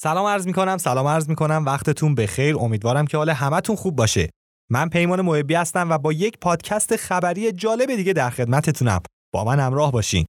سلام عرض می کنم سلام عرض می کنم وقتتون بخیر. امیدوارم که حال همتون خوب باشه. من پیمان محبی هستم و با یک پادکست خبری جالب دیگه در خدمتتونم. با من همراه باشین.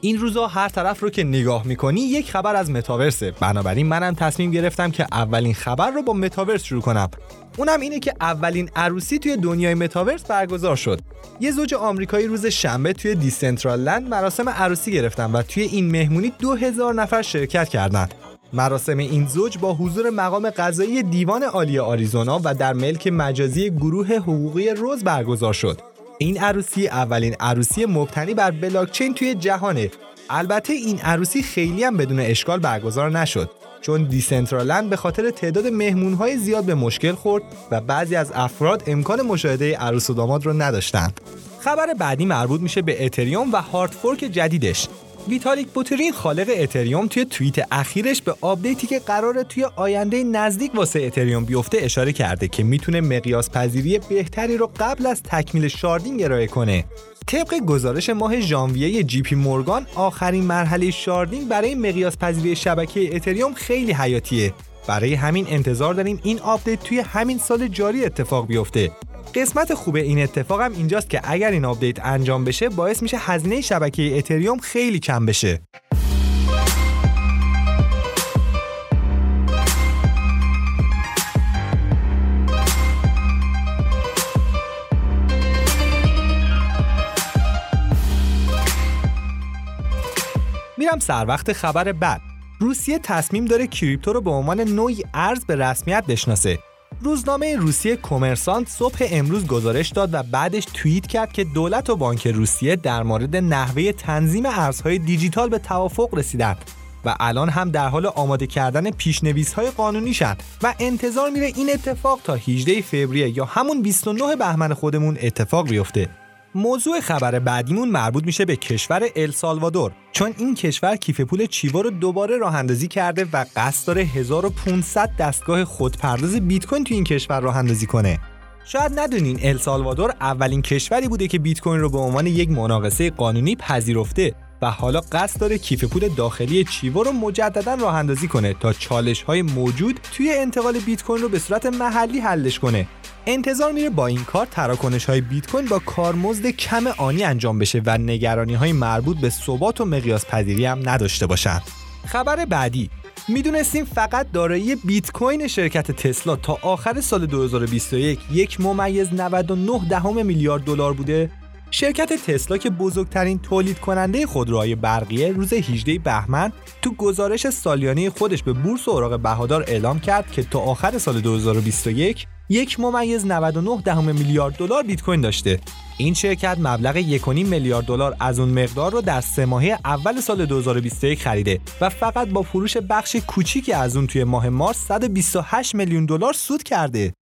این روزا هر طرف رو که نگاه می‌کنی یک خبر از متاورسه. بنابراین منم تصمیم گرفتم که اولین خبر رو با متاورس شروع کنم. اونم اینه که اولین عروسی توی دنیای متاورس برگزار شد. یه زوج آمریکایی روز شنبه توی دیسنترال لند مراسم عروسی گرفتن و توی این مهمونی 2000 نفر شرکت کردند مراسم این زوج با حضور مقام قضایی دیوان عالی آریزونا و در ملک مجازی گروه حقوقی روز برگزار شد. این عروسی اولین عروسی مبتنی بر بلاکچین توی جهانه البته این عروسی خیلی هم بدون اشکال برگزار نشد چون دیسنترالند به خاطر تعداد مهمونهای زیاد به مشکل خورد و بعضی از افراد امکان مشاهده عروس و داماد رو نداشتند. خبر بعدی مربوط میشه به اتریوم و hard fork جدیدش ویتالیک بوترین خالق اتریوم توی توییت اخیرش به آپدیتی که قراره توی آینده نزدیک واسه اتریوم بیفته اشاره کرده که می‌تونه مقیاس پذیری بهتری رو قبل از تکمیل sharding ارائه کنه. طبق گزارش ماه ژانویه جی پی مورگان آخرین مرحله sharding برای مقیاس پذیری شبکه اتریوم خیلی حیاتیه. برای همین انتظار داریم این آپدیت توی همین سال جاری اتفاق بیفته قسمت خوب این اتفاق هم اینجاست که اگر این آپدیت انجام بشه باعث میشه هزینه شبکه اتریوم خیلی کم بشه. میرم سر وقت خبر بعد. روسیه تصمیم داره کریپتو رو به عنوان نوعی ارز به رسمیت بشناسه. روزنامه روسیه کمرسانت صبح امروز گزارش داد و بعدش توییت کرد که دولت و بانک روسیه در مورد نحوه تنظیم ارزهای دیجیتال به توافق رسیدند و الان هم در حال آماده کردن پیشنویس های قانونی شد و انتظار میره این اتفاق تا 18 فوریه یا همون 29 بهمن خودمون اتفاق بیفته. موضوع خبر بعدیمون مربوط میشه به کشور السالوادور چون این کشور کیف پول چیوا رو دوباره راه اندازی کرده و قصد داره 1500 دستگاه خودپرداز بیت کوین تو این کشور راه اندازی کنه. شاید ندونین السالوادور اولین کشوری بوده که بیت کوین رو به عنوان یک مناقصه قانونی پذیرفته و حالا قصد داره کیف پول داخلی چیوا رو مجددا راه اندازی کنه تا چالش های موجود توی انتقال بیت کوین رو به صورت محلی حلش کنه. انتظار میره با این کار تراکنش های بیت کوین با کارمزد کم آنی انجام بشه و نگرانی های مربوط به ثبات و مقیاس پذیری هم نداشته باشن. خبر بعدی. می‌دونستیم فقط دارایی بیت کوین شرکت تسلا تا آخر سال 2021 یک ممیز 99 دهم میلیارد دلار بوده؟ شرکت تسلا که بزرگترین تولید کننده خودروهای برقیه روز 18 بهمن تو گزارش سالیانه خودش به بورس اوراق بهادار اعلام کرد که تا آخر سال 2021 یک ممیز 99 دهم میلیارد دلار بیت کوین داشته این شرکت مبلغ 1.5 میلیارد دلار از اون مقدار رو در سه ماهه اول سال 2021 خریده و فقط با فروش بخش کوچیکی از اون توی ماه مارس 128 میلیون دلار سود کرده.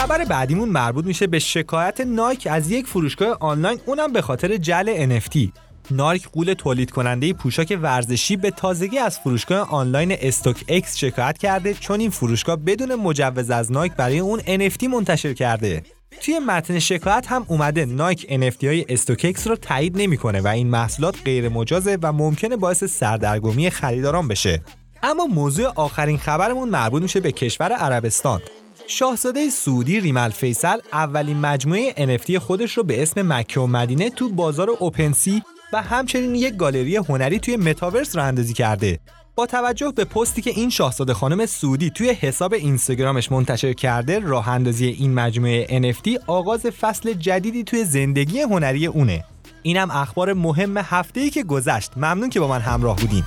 خبر بعدیمون مربوط میشه به شکایت نایک از یک فروشگاه آنلاین اونم به خاطر جعل NFT نایک غول تولید کننده پوشاک ورزشی به تازگی از فروشگاه آنلاین StockX شکایت کرده چون این فروشگاه بدون مجوز از نایک برای اون NFT منتشر کرده. توی متن شکایت هم اومده نایک NFT های StockX رو تایید نمی‌کنه و این محصولات غیر مجازه و ممکنه باعث سردرگمی خریداران بشه. اما موضوع آخرین خبرمون مربوط میشه به کشور عربستان. شاهزاده سعودی ریمل فیصل اولین مجموعه NFT خودش رو به اسم مکه و مدینه تو بازار اوپنسی و همچنین یک گالری هنری توی متاورس را اندازی کرده. با توجه به پستی که این شاهزاده خانم سعودی توی حساب اینستاگرامش منتشر کرده، راه اندازی این مجموعه NFT آغاز فصل جدیدی توی زندگی هنری اونه. اینم اخبار مهم هفته‌ای که گذشت. ممنون که با من همراه بودین.